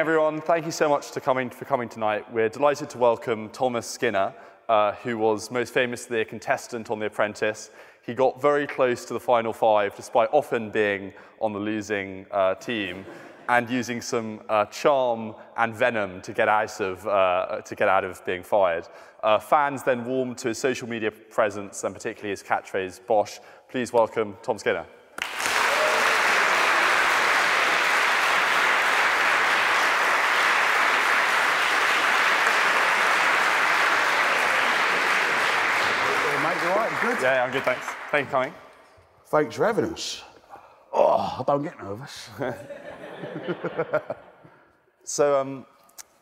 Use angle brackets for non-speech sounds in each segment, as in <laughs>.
everyone. Thank you so much to coming, for coming tonight. We're delighted to welcome Thomas Skinner, uh, who was most famously a contestant on The Apprentice. He got very close to the final five, despite often being on the losing uh, team and using some uh, charm and venom to get out of, uh, to get out of being fired. Uh, fans then warmed to his social media presence and particularly his catchphrase, Bosh. Please welcome Tom Skinner. Yeah, I'm good, thanks. Thank you for coming. Thanks for having us. Oh, I don't get nervous. <laughs> so, um,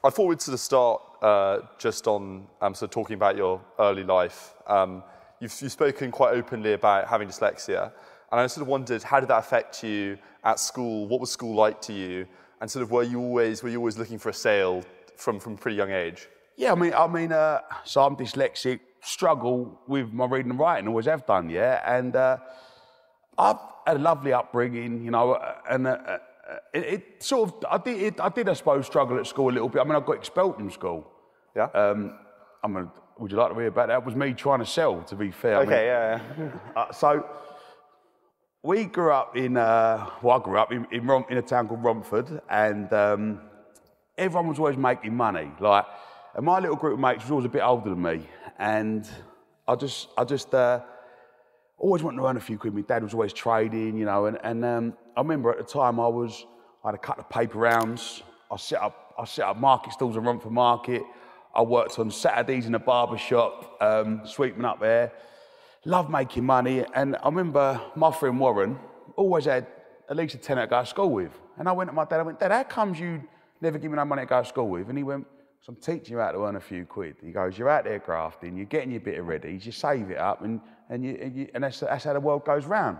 I thought we'd sort of start uh, just on um, sort of talking about your early life. Um, you've, you've spoken quite openly about having dyslexia, and I sort of wondered how did that affect you at school? What was school like to you? And sort of were you always were you always looking for a sale from from a pretty young age? Yeah, I mean, I mean, uh, so I'm dyslexic struggle with my reading and writing, always have done, yeah. And uh, I've had a lovely upbringing, you know, uh, and uh, uh, it, it, sort of, I did, it, I did, I suppose, struggle at school a little bit. I mean, I got expelled from school. Yeah. Um, I mean, would you like to hear about that? It was me trying to sell, to be fair. Okay, I mean, yeah. yeah. uh, so we grew up in, uh, well, I grew up in, in, Rom- in a town called Romford, and um, everyone was always making money. Like, and my little group of mates was always a bit older than me, and I just, I just uh, always wanted to earn a few quid. My dad was always trading, you know, and, and um, I remember at the time I was, I had a couple of paper rounds. I set up, I set up market stalls and Romford Market. I worked on Saturdays in a barber shop, um, sweeping up there. Love making money, and I remember my friend Warren always had at least a tenner to go to school with. And I went to my dad, I went, Dad, how comes you never give me no money to go to school with? And he went, so I'm teaching you how to earn a few quid. He goes, you're out there grafting, you're getting your bit of ready, you save it up, and, and, you, and, you, and that's, that's, how the world goes round.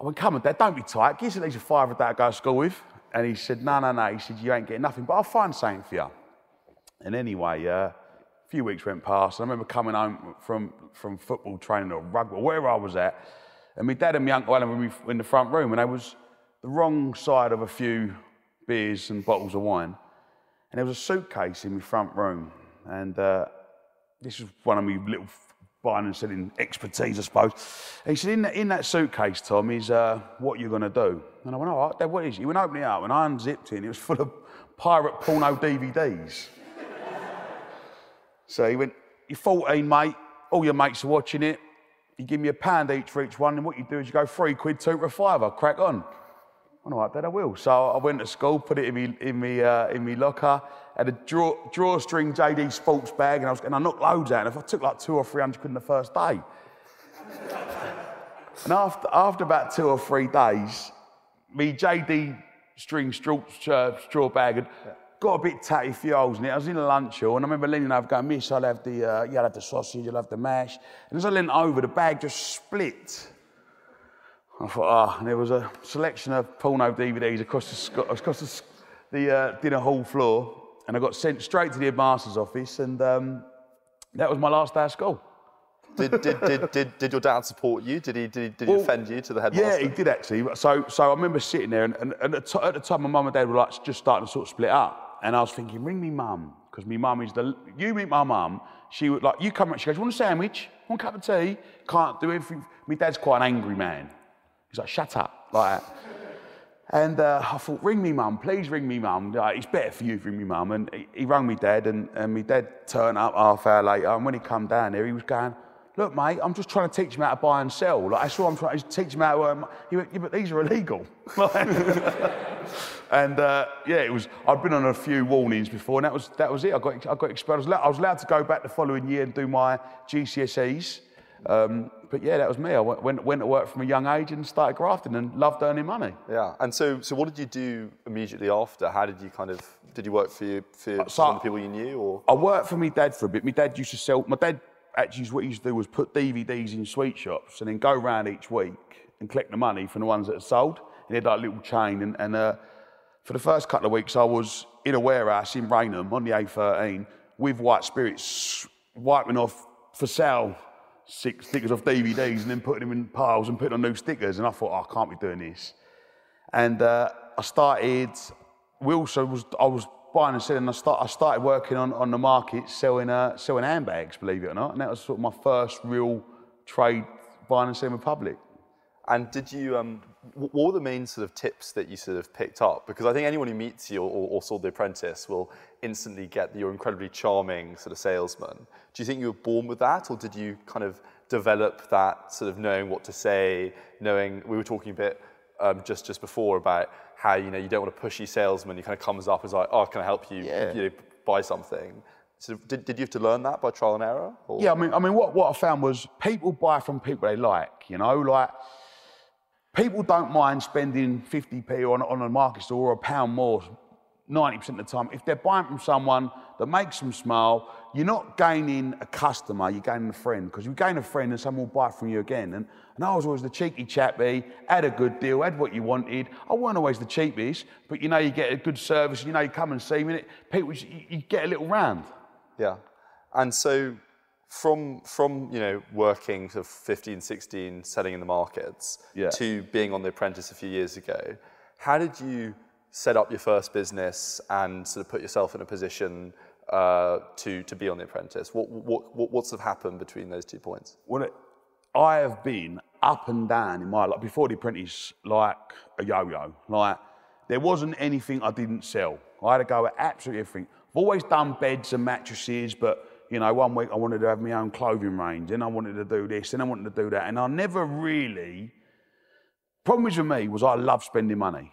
I went, come on, Dad, don't be tight. Give us at least a five day to go to school with. And he said, no, no, no. He said, you ain't getting nothing, but I'll find something for you. And anyway, uh, a few weeks went past. I remember coming home from, from football training or rugby or wherever I was at. And my dad and my uncle Alan were in the front room, and I was the wrong side of a few beers and bottles of wine. And there was a suitcase in my front room. And uh, this is one of my little buying and selling expertise, I suppose. And he said, in, in that suitcase, Tom, is uh, what you're going to do. And I went, all right, Dad, what is it? He went, open it up. And I unzipped it, and it was full of pirate porno DVDs. so he went, you're 14, mate. All your mates are watching it. You give me a pound each for each one, and what you do is you go three quid, two for a fiver, crack on. Right, then I will. So I went to school, put it in me in me uh, in me locker, had a draw, drawstring JD sports bag, and I was and I knocked loads out. And if I took like two or three hundred quid in the first day, <laughs> and after after about two or three days, me JD string straw, uh, straw bag had got a bit tatty, few holes in it. I was in a lunch hall, and I remember leaning over, going, "Miss, I'll have the uh, you'll have the sausage, you'll have the mash." And as I leaned over, the bag just split. I thought, ah, oh, and there was a selection of porno DVDs across the, across the, the uh, dinner hall floor, and I got sent straight to the headmaster's office, and um, that was my last day of school. did, did, did, did, did your dad support you? Did he, did he, did he well, defend you to the headmaster? Yeah, he did actually. So, so I remember sitting there, and, and, and at, the at, the time, my mum and dad were like just starting to sort of split up. And I was thinking, ring me mum, because me mum is the. You meet my mum, she would like, you come, she goes, you want a sandwich? Want a cup of tea? Can't do everything. My dad's quite an angry man. He's like, shut up, like. And uh, I thought, ring me mum, please ring me mum. Like, it's better for you, ring me mum. And he, he rang me dad, and, and my dad turned up half hour later. And when he come down there, he was going, look, mate, I'm just trying to teach him how to buy and sell. Like, that's all I'm trying to teach him how to earn. He went, yeah, but these are illegal. <laughs> and uh, yeah, it was. I'd been on a few warnings before, and that was that was it. I got I got expelled. I was, allowed, I was allowed to go back the following year and do my GCSEs. Um, but yeah, that was me. I went, went to work from a young age and started grafting and loved earning money. Yeah. And so, so what did you do immediately after? How did you kind of, did you work for, you, for uh, so some of the people you knew or? I worked for my dad for a bit. My dad used to sell, my dad actually what he used to do was put DVDs in sweet shops and then go around each week and collect the money from the ones that had sold. And he had like a little chain and, and uh, for the first couple of weeks I was in a warehouse in Rainham on the A13 with white spirits wiping off for sale six stickers off DVDs and then putting them in piles and putting on new stickers. And I thought, oh, I can't be doing this. And uh, I started we also was I was buying and selling. I, start, I started working on, on the market selling uh, selling handbags, believe it or not, and that was sort of my first real trade buying and selling in public. And did you, um, what were the main sort of tips that you sort of picked up? Because I think anyone who meets you or, or saw The Apprentice will instantly get that you're incredibly charming sort of salesman. Do you think you were born with that, or did you kind of develop that sort of knowing what to say, knowing, we were talking a bit um, just, just before about how, you know, you don't want a pushy salesman, he kind of comes up and is like, oh, can I help you, Yeah. you know, buy something? So did, did you have to learn that by trial and error? Or? Yeah, I mean, I mean, what, what I found was people buy from people they like. You know, like people don't mind spending 50p on, on a market store or a pound more 90% of the time. If they're buying from someone that makes them smile, you're not gaining a customer, you're gaining a friend. Because you gain a friend and someone will buy from you again. And, and I was always the cheeky chappy, had a good deal, had what you wanted. I weren't always the cheapest, but you know, you get a good service, you know, you come and see me, people, you, you get a little round. Yeah. And so from from you know working sort of 15 16 selling in the markets Yeah. to being on the apprentice a few years ago how did you set up your first business and sort of put yourself in a position uh, to to be on the apprentice what, what what what's have happened between those two points Well, it, I have been up and down in my life before the apprentice, like a yo-yo. Like there wasn't anything I didn't sell. I had to go at absolutely everything. I've always done beds and mattresses, but you know, one week I wanted to have my own clothing range, and I wanted to do this, and I wanted to do that, and I never really. Problem with me was I love spending money.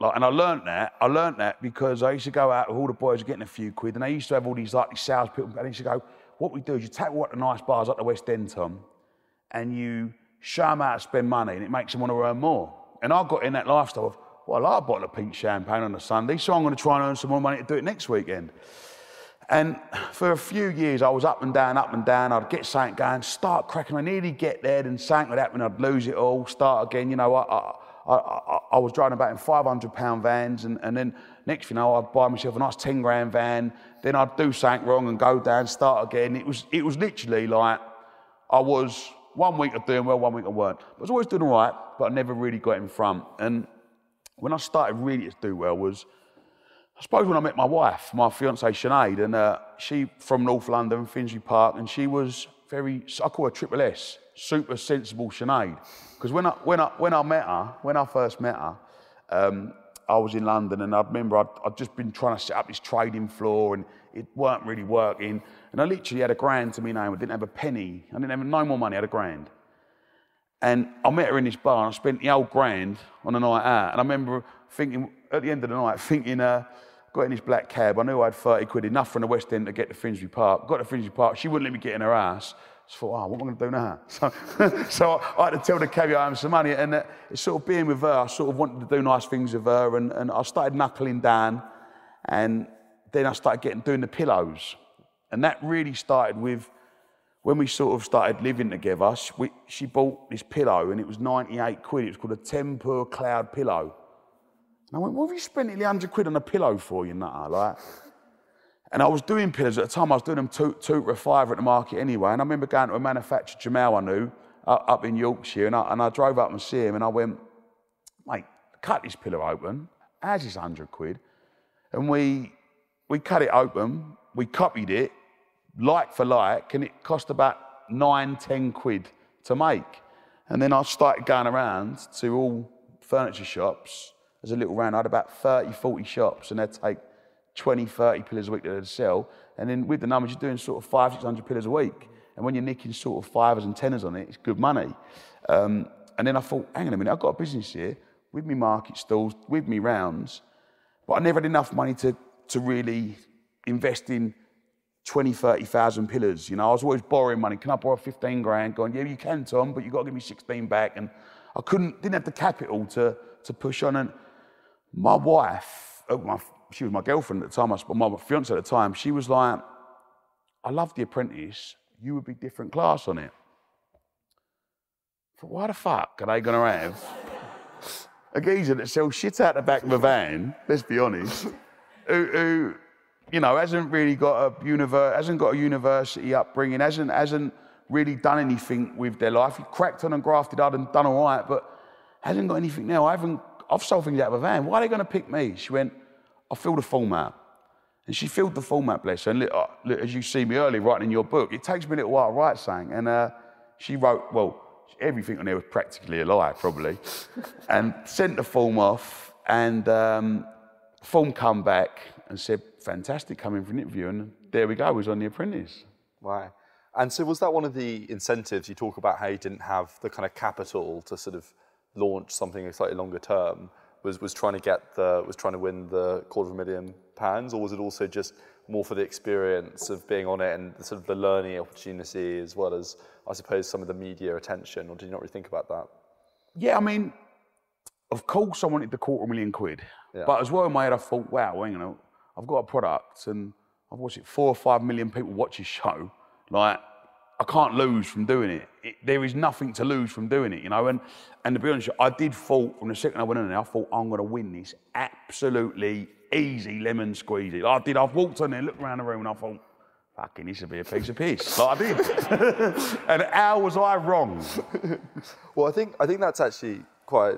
Like, and I learnt that. I learnt that because I used to go out with all the boys getting a few quid, and they used to have all these like these sales people. And I used to go, "What we do is you take what the nice bars up the West End, Tom, and you show them how to spend money, and it makes them want to earn more." And I got in that lifestyle of, "Well, I like a bottle of pink champagne on a Sunday, so I'm going to try and earn some more money to do it next weekend." And for a few years, I was up and down, up and down. I'd get something going, start cracking. I nearly get there, then something would happen. I'd lose it all, start again. You know, I, I, I, I, was driving about in 500 pound vans, and, and then next thing you know, I'd buy myself a nice 10 grand van. Then I'd do something wrong and go down, start again. It was, it was literally like I was one week of doing well, one week I weren't. I was always doing all right, but I never really got in front. And when I started really to do well was I suppose when I met my wife, my fiancée Sinead, and uh, she from North London, Finsbury Park, and she was very, I call her Triple S, super sensible Sinead. Because when I, when, I, when I met her, when I first met her, um, I was in London and I remember I'd, just been trying to set up this trading floor and it weren't really working. And I literally had a grand to my name. I didn't have a penny. I didn't have no more money. I had a grand. And I met her in this bar and I spent the old grand on a night out. And I remember thinking, at the end of the night, thinking, uh, got in this black cab. I knew I had 30 quid, enough from the West End to get to Finsbury Park. Got to Finsbury Park. She wouldn't let me get in her house. So I thought, oh, what am I going to do now? <laughs> So, <laughs> so I, had to tell the cabbie I had some money. And uh, it's sort of being with her, I sort of wanted to do nice things with her. And, and I started knuckling down. And then I started getting doing the pillows. And that really started with when we sort of started living together, we, she bought this pillow and it was 98 quid. It was called a Tempur Cloud pillow. And I went, what have you spent nearly 100 quid on a pillow for, you nutter? Like, and I was doing pillows at the time, I was doing them two, two for a at the market anyway. And I remember going to a manufacturer, Jamal, I knew, up, up in Yorkshire, and I, and I drove up and see him and I went, mate, cut this pillow open. How's this 100 quid? And we, we cut it open, we copied it, like for like, and it cost about nine, ten quid to make. And then I started going around to all furniture shops as a little round. I had about 30, 40 shops, and they'd take 20, 30 pillars a week that they'd sell. And then with the numbers, you're doing sort of five, 600 pillars a week. And when you're nicking sort of fivers and tenors on it, it's good money. Um, and then I thought, hang on a minute, I've got a business here with me market stalls, with me rounds, but I never had enough money to, to really invest in 20, 30,000 pillars. You know, I was always borrowing money. Can I borrow 15 grand? Going, yeah, you can, Tom, but you've got to give me 16 back. And I couldn't, didn't have the capital to, to push on. And my wife, uh, my, she was my girlfriend at the time, my fiance at the time, she was like, I love The Apprentice. You would be different class on it. But why the fuck are they going to have a geezer that sells shit out the back of a van, let's be honest, who, who you know, hasn't really got a univer- hasn't got a university upbringing, hasn't hasn't really done anything with their life. He cracked on and grafted hard and done all right, but hasn't got anything now. I haven't. I've sold things out of a van. Why are they going to pick me? She went. I'll fill the form out. And she filled the form out, bless her. And look, uh, as you see me earlier writing in your book, it takes me a little while to write something. And uh, she wrote, well, everything on there was practically a lie, probably, <laughs> and sent the form off. And um, form come back and said, fantastic, coming for an interview. And there we go, was on The Apprentice. Wow. And so was that one of the incentives you talk about how you didn't have the kind of capital to sort of launch something slightly longer term? Was, was trying to get the was trying to win the quarter of a million pounds, or was it also just more for the experience of being on it and the sort of the learning opportunity as well as I suppose some of the media attention, or did you not really think about that? Yeah, I mean, of course I wanted the quarter million quid, Yeah. but as well in my head I thought, wow, you know, I've got a product and I've watched it four or five million people watch his show. Like, I can't lose from doing it. it. There is nothing to lose from doing it, you know. And and to be honest, I did thought from the second I went in there, I thought I'm going to win this absolutely easy lemon squeezy. I did. I've walked in there, looked around the room, and I thought, fucking, this would be a piece of piss. I did. <laughs> and how was I wrong? Well, I think I think that's actually quite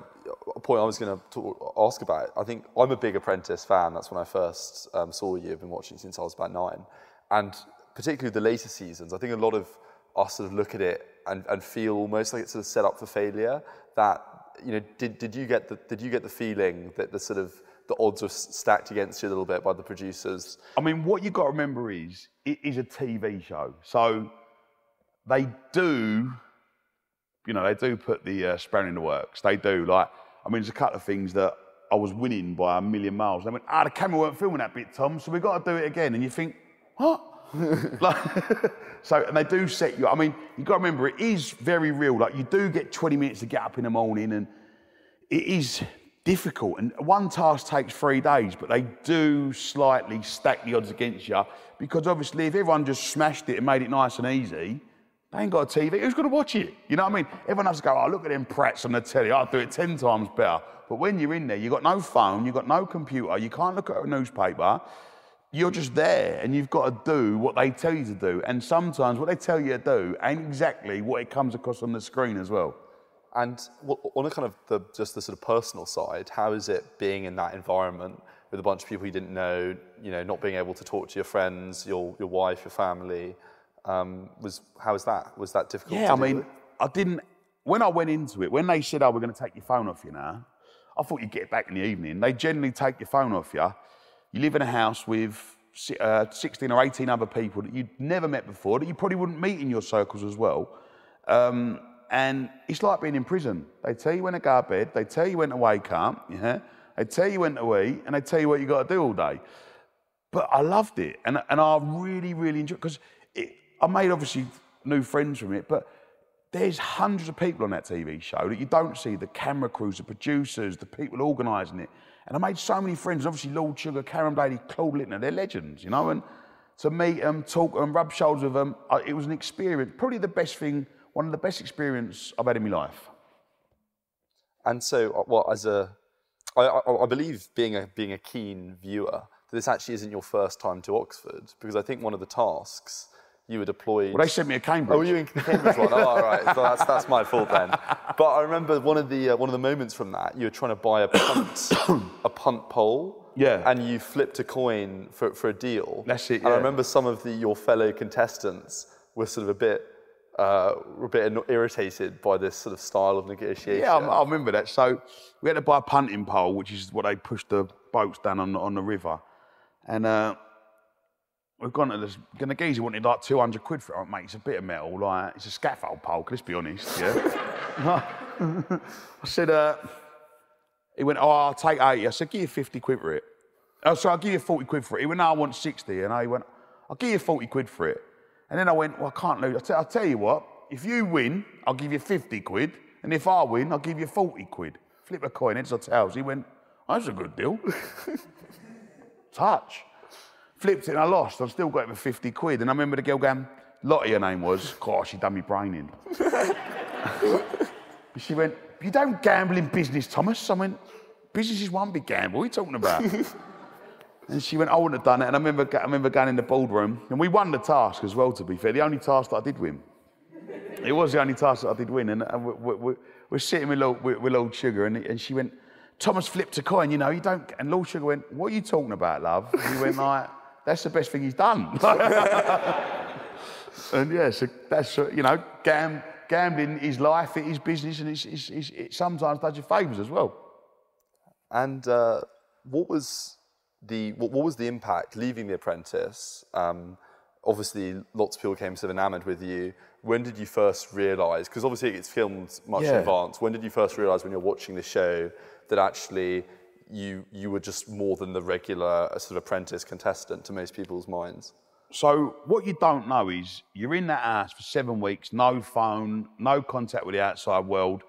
a point I was going to ask about. I think I'm a big Apprentice fan. That's when I first um, saw you. I've been watching since I was about nine, and particularly the later seasons. I think a lot of us sort of look at it and, and feel almost like it's sort of set up for failure. That you know, did, did you get the did you get the feeling that the sort of the odds were stacked against you a little bit by the producers? I mean, what you've got to remember is it is a TV show. So they do, you know, they do put the uh, spanner in the works. They do. Like, I mean, there's a couple of things that I was winning by a million miles. They went, ah, the camera weren't filming that bit, Tom, so we've got to do it again. And you think, what? <laughs> like, so, and they do set you. up. I mean, you've got to remember, it is very real. Like, you do get 20 minutes to get up in the morning, and it is difficult. And one task takes three days, but they do slightly stack the odds against you because obviously, if everyone just smashed it and made it nice and easy, they ain't got a TV. Who's going to watch it? You know what I mean? Everyone has to go, oh, look at them prats on the telly. I'll do it 10 times better. But when you're in there, you've got no phone, you've got no computer, you can't look at a newspaper. You're just there and you've got to do what they tell you to do. And sometimes what they tell you to do ain't exactly what it comes across on the screen as well. And on a kind of the, just the sort of personal side, how is it being in that environment with a bunch of people you didn't know, you know, not being able to talk to your friends, your, your wife, your family? Um, was how was that? Was that difficult? Yeah, I mean, with? I didn't. When I went into it, when they said, "Oh, we're going to take your phone off you now," I thought you'd get it back in the evening. They generally take your phone off you. You live in a house with uh, 16 or 18 other people that you'd never met before, that you probably wouldn't meet in your circles as well. Um, and it's like being in prison. They tell you when to go to bed, they tell you when to wake up, yeah? they tell you when to eat, and they tell you what you've got to do all day but I loved it, and and I really really enjoyed it, because I made obviously new friends from it, but. There's hundreds of people on that TV show that you don't see the camera crews, the producers, the people organising it. And I made so many friends. Obviously, Lord Sugar, Karren Brady, Claude Littner, they're legends, you know. And to meet them, talk and rub shoulders with them, it was an experience. Probably the best thing, one of the best experience I've had in my life. And so, uh, well, as a, I, I, I believe being a being a keen viewer, this actually isn't your first time to Oxford because I think one of the tasks you were deployed. Well, they sent me to Cambridge. Oh, were you in Cambridge one? Oh, all right. So that's, that's my fault then. But I remember one of the uh, one of the moments from that. You were trying to buy a punt a punt pole. Yeah. And you flipped a coin for, for a deal. That's it, And I remember some of the your fellow contestants were sort of a bit uh, were a bit irritated by this sort of style of negotiation. Yeah, I, I remember that. So we had to buy a punting pole, which is what they push the boats down on, on the river. And uh, we've gone to this. Geezer wanted like 200 quid for it. Mate, it's a bit of metal. Like, it's a scaffold pole, let's be honest. Yeah. <laughs> I said, uh, he went, oh, I'll take 80. I said, give you 50 quid for it. Oh, so I'll give you 40 quid for it. He went, no, I want 60. And I went, I'll give you 40 quid for it. And then I went, well, I can't lose. I'll, tell- I'll tell you what, if you win, I'll give you 50 quid. And if I win, I'll give you 40 quid. Flip a coin, heads or tails. He went, oh, that's a good deal. <laughs> Touch. Flipped it and I lost. I've still got it for 50 quid. And I remember the girl going, Lottie, her name was. Gosh, she done me brain in. <laughs> She went, You don't gamble in business, Thomas. I went, Business is one big gamble. What are you talking about? <laughs> and she went, I wouldn't have done it. And I remember, I remember going in the boardroom, and we won the task as well, to be fair. The only task that I did win. It was the only task that I did win. And, and we, we, we, we're sitting with Lord, with, with Lord Sugar, and, and she went, Thomas flipped a coin, you know, you don't. And Lord Sugar went, What are you talking about, love? And he went, like, That's the best thing he's done. <laughs> and yeah, so that's, uh, you know, gam- gambling is life, it is business, and it's, it's, it's, it sometimes does you favours as well. And uh, what was the what, what was the impact leaving The Apprentice? Um, obviously, lots of people came sort of enamoured with you. When did you first realise? Because obviously, it's filmed much in advance. When did you first realise when you're watching the show that actually you you were just more than the regular uh, sort of apprentice contestant to most people's minds? So what you don't know is you're in that house for seven weeks, no phone, no contact with the outside world.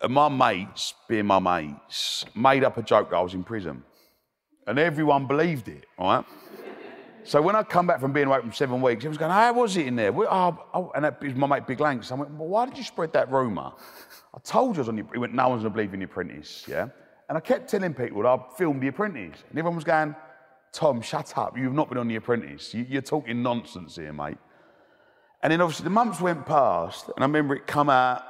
And my mates, being my mates, made up a joke that I was in prison. And everyone believed it, right? So when I come back from being away from seven weeks, everyone's going, how was it in there? Oh, oh, and that was my mate Big Lanks. I went, well, why did you spread that rumour? I told you I was on the, he went, no one's going to believe in The Apprentice, yeah? And I kept telling people I filmed The Apprentice. And everyone was going, Tom, shut up. You've not been on The Apprentice. You, you're talking nonsense here, mate. And then obviously the months went past, and I remember it come out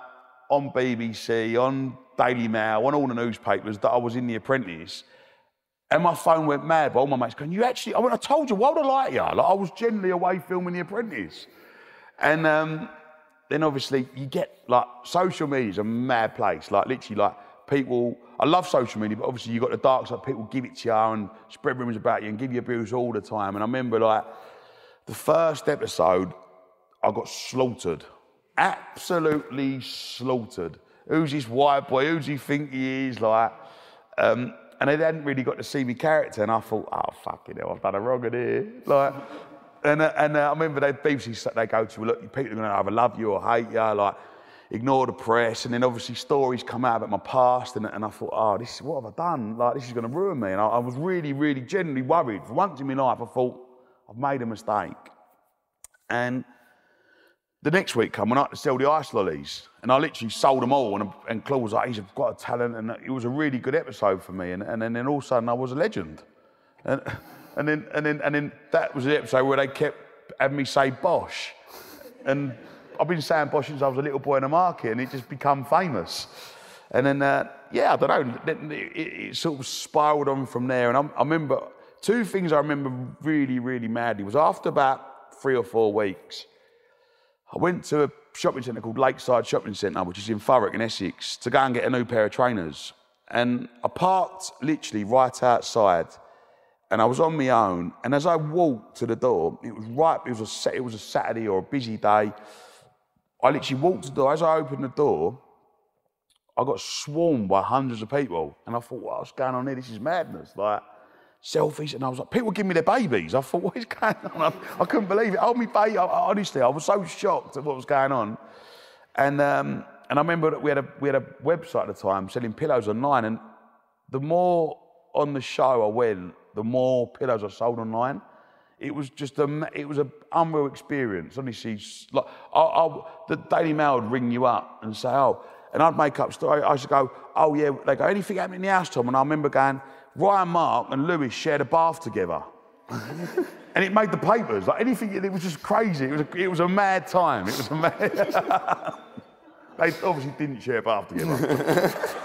on BBC, on Daily Mail, on all the newspapers that I was in The Apprentice. And my phone went mad by all my mates going, You actually, I went, I told you, why would I lie to you? Like, I was generally away filming The Apprentice. And um, then obviously you get like social media is a mad place. Like literally, like people. I love social media, but obviously you've got the dark side. People give it to you and spread rumors about you and give you abuse all the time. And I remember like the first episode, I got slaughtered, absolutely slaughtered. Who's this white boy? Who's he think he is? Like, um, and they hadn't really got to see me character, and I thought, oh fucking hell, I've done a wrong here. Like, and uh, and uh, I remember they BBC they go to look, people are going to either love you or hate you, like ignore the press, and then obviously stories come out about my past, and, and I thought, oh, this what have I done? Like this is going to ruin me, and I, I was really, really genuinely worried. For once in my life, I thought I've made a mistake, and the next week come when I had to sell the ice lollies, and I literally sold them all. And, and Claude was like, "He's got a talent," and it was a really good episode for me. And, and then, then all of a sudden, I was a legend. And, and then and then and then that was the episode where they kept having me say Bosh, and I've been saying Bosh since I was a little boy in the market, and it just become famous. And then uh, yeah, I don't know, it, it, it sort of spiraled on from there. And I, I remember two things I remember really really madly was after about three or four weeks. I went to a shopping centre called Lakeside Shopping Centre, which is in Thurrock in Essex, to go and get a new pair of trainers. And I parked literally right outside, and I was on my own. And as I walked to the door, it was right. It was a it was a Saturday or a busy day. I literally walked the door. As I opened the door, I got swarmed by hundreds of people, and I thought, "What's going on here? This is madness!" Like selfies, and I was like, people giving me their babies. I thought, <laughs> what is going on? I, I couldn't believe it. Oh, me baby, honestly, I was so shocked at what was going on. And um, and I remember we had a we had a website at the time selling pillows online, and the more on the show I went, the more pillows I sold online. It was just a it was an unreal experience. Honestly, like I, I, the Daily Mail would ring you up and say, oh, and I'd make up story. I should go, oh yeah. They go, anything happening in the house, Tom? And I remember going, Ryan, Mark, and Lewis shared a bath together. <laughs> And it made the papers. Like anything, it was just crazy. It was a, it was a mad time. It was a mad. <laughs> they obviously didn't share a bath together. <laughs>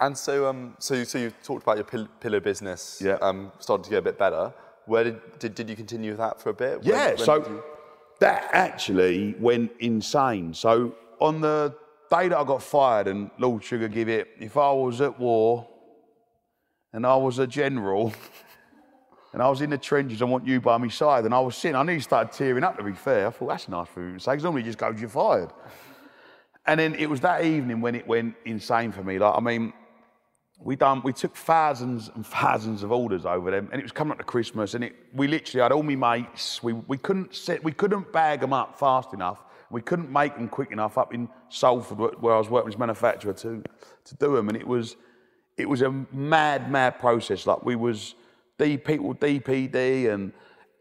And so, um, so, so you talked about your pill- pillow business. Yeah. Um, started to get a bit better. Where did, did did you continue with that for a bit? When- yeah. when so you- that actually went insane. So on the day that I got fired, and Lord Sugar give it, if I was at war, and I was a general. <laughs> And I was in the trenches, I want you by my side. And I was sitting, I nearly started tearing up to be fair. I thought, that's nice for him to say, 'cause normally he just goes, you're fired. And then it was that evening when it went insane for me. Like, I mean, we done, we took thousands and thousands of orders over them, and it was coming up to Christmas, and it, we literally had all my mates. We, we couldn't set, we couldn't bag them up fast enough. We couldn't make them quick enough up in Salford, where- where I was working as manufacturer, to to do them. And it was, it was a mad, mad process. Like we was D people, DPD and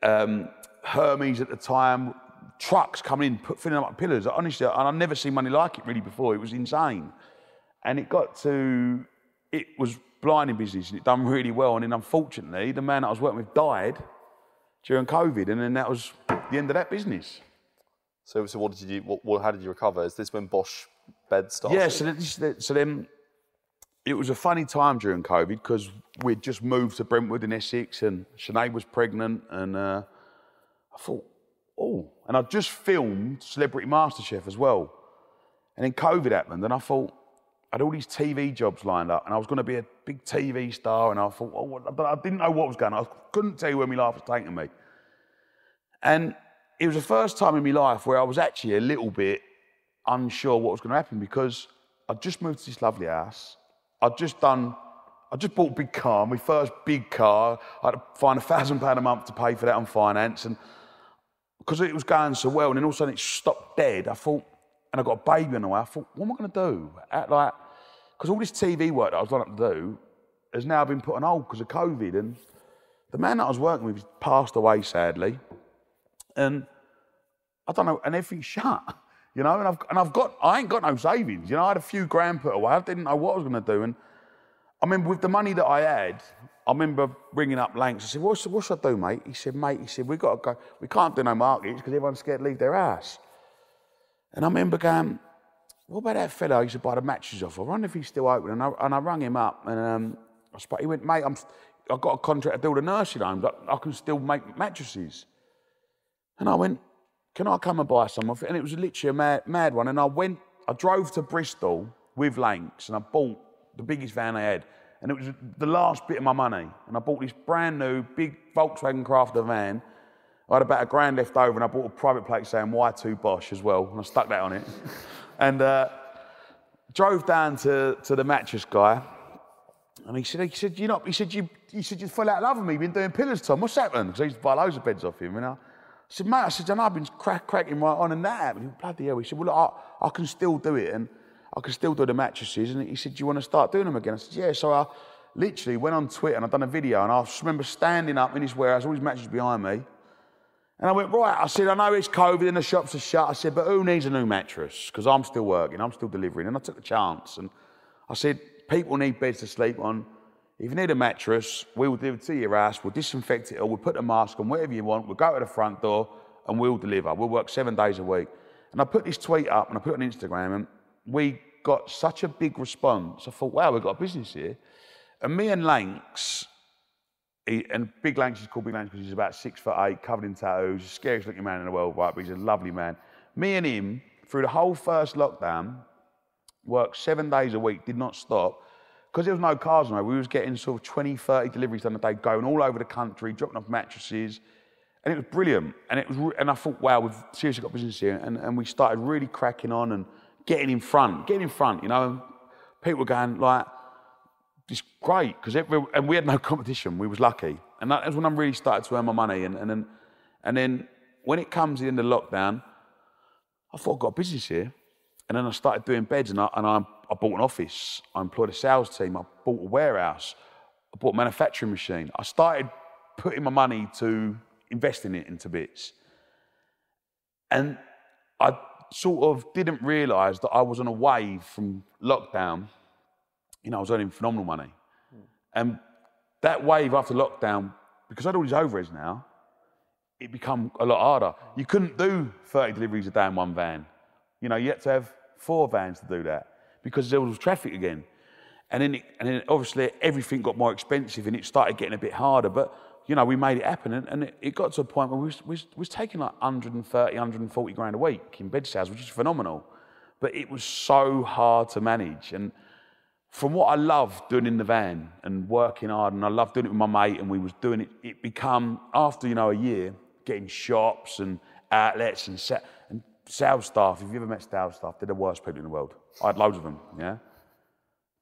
um, Hermes at the time, trucks coming in, put, filling up pillars. Honestly, and I've never seen money like it really before. It was insane. And it got to, it was blinding business and it done really well. And then unfortunately, the man that I was working with died during COVID. And then that was the end of that business. So, so what did you do? What, what, how did you recover? Is this when Bosh bed started? Yeah, so, so then it was a funny time during COVID because we'd just moved to Brentwood in Essex and Sinead was pregnant and uh, I thought, oh, and I'd just filmed Celebrity MasterChef as well. And then COVID happened and I thought, I had all these TV jobs lined up and I was going to be a big TV star and I thought, oh, what- I didn't know what was going on. I couldn't tell you where my life was taking me. And it was the first time in my life where I was actually a little bit unsure what was going to happen because I'd just moved to this lovely house. I'd just done, I just bought a big car, my first big car. I had to find a thousand pound a month to pay for that on finance. And because it was going so well, and then all of a sudden it stopped dead, I thought, and I got a baby on the way, I thought, what am I going to do? At like, because all this TV work that I was lined up to do has now been put on hold because of COVID. And the man that I was working with passed away, sadly. And I don't know, and everything's shut. <laughs> You know, and I've, and I've got, I ain't got no savings. You know, I had a few grand put away. I didn't know what I was going to do. And I remember with the money that I had, I remember ringing up Lanks. I said, what, what should I do, mate? He said, mate, he said, we've got to go, we can't do no markets because everyone's scared to leave their house. And I remember going, what about that fella who used to buy the matches off? I wonder if he's still open. And I, and I rang him up and um, I he went, mate, I'm, I've got a contract to build a nursing home. I, I can still make mattresses. And I went, can I come and buy some of it? And it was literally a mad, mad one. And I went, I drove to Bristol with Lanks and I bought the biggest van I had. And it was the last bit of my money. And I bought this brand new big Volkswagen Crafter van. I had about a grand left over and I bought a private plate saying Y2 Bosh as well. And I stuck that on it. <laughs> and uh, drove down to, to the mattress guy. And he said, he said, you know, he said, you, he said, you fell out of love with me, you've been doing pillars, Tom. What's happened? Because I used to buy loads of beds off him, you know. I said, mate, I said, I know I've been crack, cracking right on and that happened. He went, bloody hell. He said, well, look, I, I can still do it and I can still do the mattresses. And he said, do you want to start doing them again? I said, yeah. So I literally went on Twitter and I done a video and I remember standing up in his warehouse, all his mattresses behind me. And I went, right, I said, I know it's COVID and the shops are shut. I said, but who needs a new mattress? Because I'm still working, I'm still delivering. And I took the chance. And I said, people need beds to sleep on. If you need a mattress, we will deliver to your house, we'll disinfect it all, we'll put a mask on, whatever you want, we'll go to the front door and we'll deliver. We'll work seven days a week. And I put this tweet up and I put it on Instagram and we got such a big response. I thought, wow, we've got a business here. And me and Lanks, he, and Big Lanks is called Big Lanks because he's about six foot eight, covered in tattoos, the scariest looking man in the world, right? But he's a lovely man. Me and him, through the whole first lockdown, worked seven days a week, did not stop. Because there was no cars on the road, we was getting sort of 20, 30 deliveries done a day, going all over the country, dropping off mattresses. And it was brilliant. And, it was, and I thought, wow, we've seriously got business here. And, and we started really cracking on and getting in front, getting in front, you know. People were going like, it's great because and we had no <laughs> competition. We was lucky, and that was when I really started to earn my money. And, and then, and then when it comes in the lockdown, I thought I got a business here, and then I started doing beds, and I and I, I bought an office. I employed a sales team. I bought a warehouse. I bought a manufacturing machine. I started putting my money to investing it into bits, and I sort of didn't realise that I was on a wave from lockdown you know, I was earning phenomenal money. Hmm. And that wave after lockdown, because I had all these overheads now, it become a lot harder. You couldn't do 30 deliveries a day in one van. You know, you had to have four vans to do that because there was traffic again. And then, it, and then obviously everything got more expensive and it started getting a bit harder. But, you know, we made it happen. And, and it, it got to a point where we was, we, was, we was taking like 130, 140 grand a week in bed sales, which is phenomenal. But it was so hard to manage. And, from what I love doing in the van and working hard, and I love doing it with my mate, and we was doing it. It become after you know a year, getting shops and outlets and, and sales staff. If you ever met sales staff, they're the worst people in the world. I had loads of them. Yeah,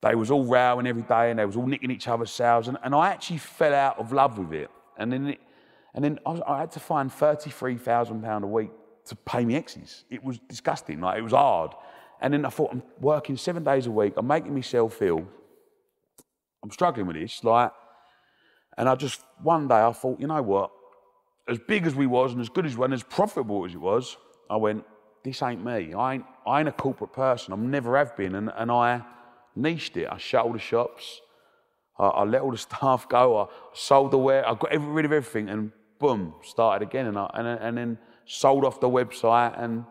they was all rowing every day, and they was all nicking each other's sales, and, and I actually fell out of love with it. And then, it, and then I, was, I had to find thirty-three thousand pound a week to pay me exes. It was disgusting. Like it was hard. And then I thought, I'm working seven days a week. I'm making myself feel I'm struggling with this. Like, and I just one day I thought, you know what? As big as we was, and as good as we and as profitable as it was, I went, this ain't me. I ain't, I ain't a corporate person. I never have been. And, and I niched it. I shut all the shops. I, I let all the <laughs> staff go. I sold the ware. I got every, rid of everything, and boom, started again. And I, and, and then sold off the website and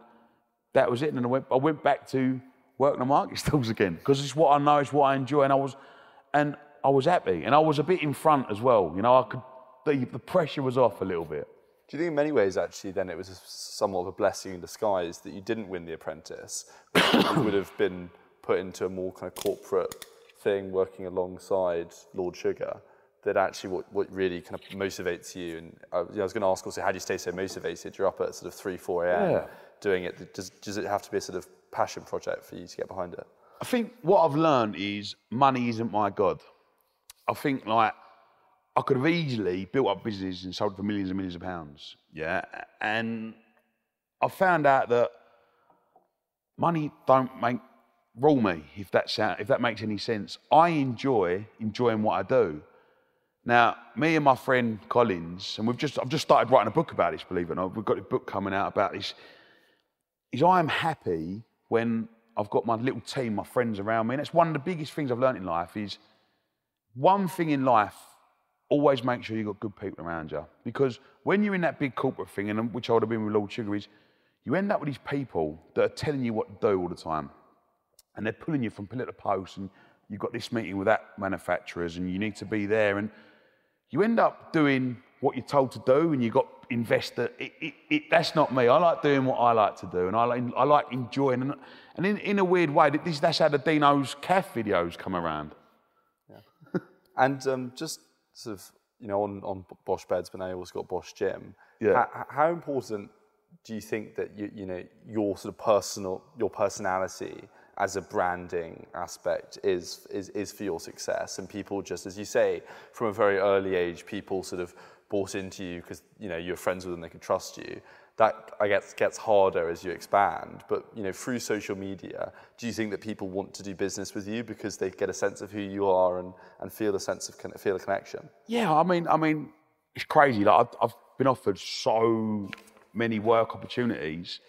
that was it. And then I went, I went back to working the market <laughs> stalls again because it's what I know, it's what I enjoy, and I was, and I was happy, and I was a bit in front as well. You know, I could, the, the pressure was off a little bit. Do you think in many ways actually then it was a- somewhat of a blessing in disguise that you didn't win The Apprentice? you <coughs> would have been put into a more kind of corporate thing working alongside Lord Sugar that actually what, what really kind of motivates you and I, you know, I was going to ask also how do you stay so motivated? You're up at sort of 3, 4 a.m. Yeah. Doing it. Does, does it have to be a sort of passion project for you to get behind it? I think what I've learned is money isn't my god. I think like I could have easily built up businesses and sold for millions and millions of pounds. Yeah, and I found out that money don't make rule me if that sound, if that makes any sense. I enjoy enjoying what I do. Now, me and my friend Collins, and we've just I've just started writing a book about this. Believe it or not, we've got a book coming out about this. Is I am happy when I've got my little team, my friends around me, and that's one of the biggest things I've learned in life. Is one thing in life, always make sure you've got good people around you. Because when you're in that big corporate thing, and um, which I would have been with Lord Sugar, is you end up with these people that are telling you what to do all the time. And they're pulling you from pillar to post, and you've got this meeting with that manufacturers, and you need to be there. And you end up doing what you're told to do, and you've got investor. It, it, it, that's not me. I like doing what I like to do, and I like, I like enjoying. And, and in, in a weird way, this, that's how the Dino's Caff videos come around. Yeah. <laughs> And um, just sort of, you know, on, on Bosh Beds, but now you also got Bosh Gym. Yeah. How, how important do you think that you, you know your sort of personal, your personality as a branding aspect is, is is for your success? And people just, as you say, from a very early age, people sort of bought into you because you know you're friends with them, they can trust you. That I guess gets harder as you expand. But you know, through social media, do you think that people want to do business with you because they get a sense of who you are and, and feel a sense of feel a connection? Yeah, I mean, I mean, it's crazy. Like I've, I've been offered so many work opportunities.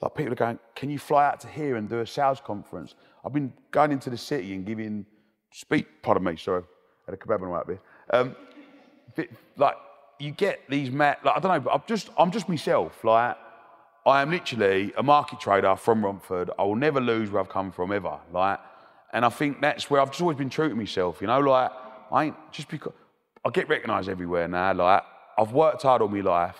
Like people are going, "Can you fly out to here and do a sales conference?" I've been going into the city and giving speak. Pardon me, sorry, I had a kebab on right there. Um, like you get these mad. Like I don't know, but I'm just I'm just myself. Like I am literally a market trader from Romford. I will never lose where I've come from ever. Like, and I think that's where I've just always been true to myself. You know, like I ain't just because I get recognised everywhere now. Like I've worked hard all my life,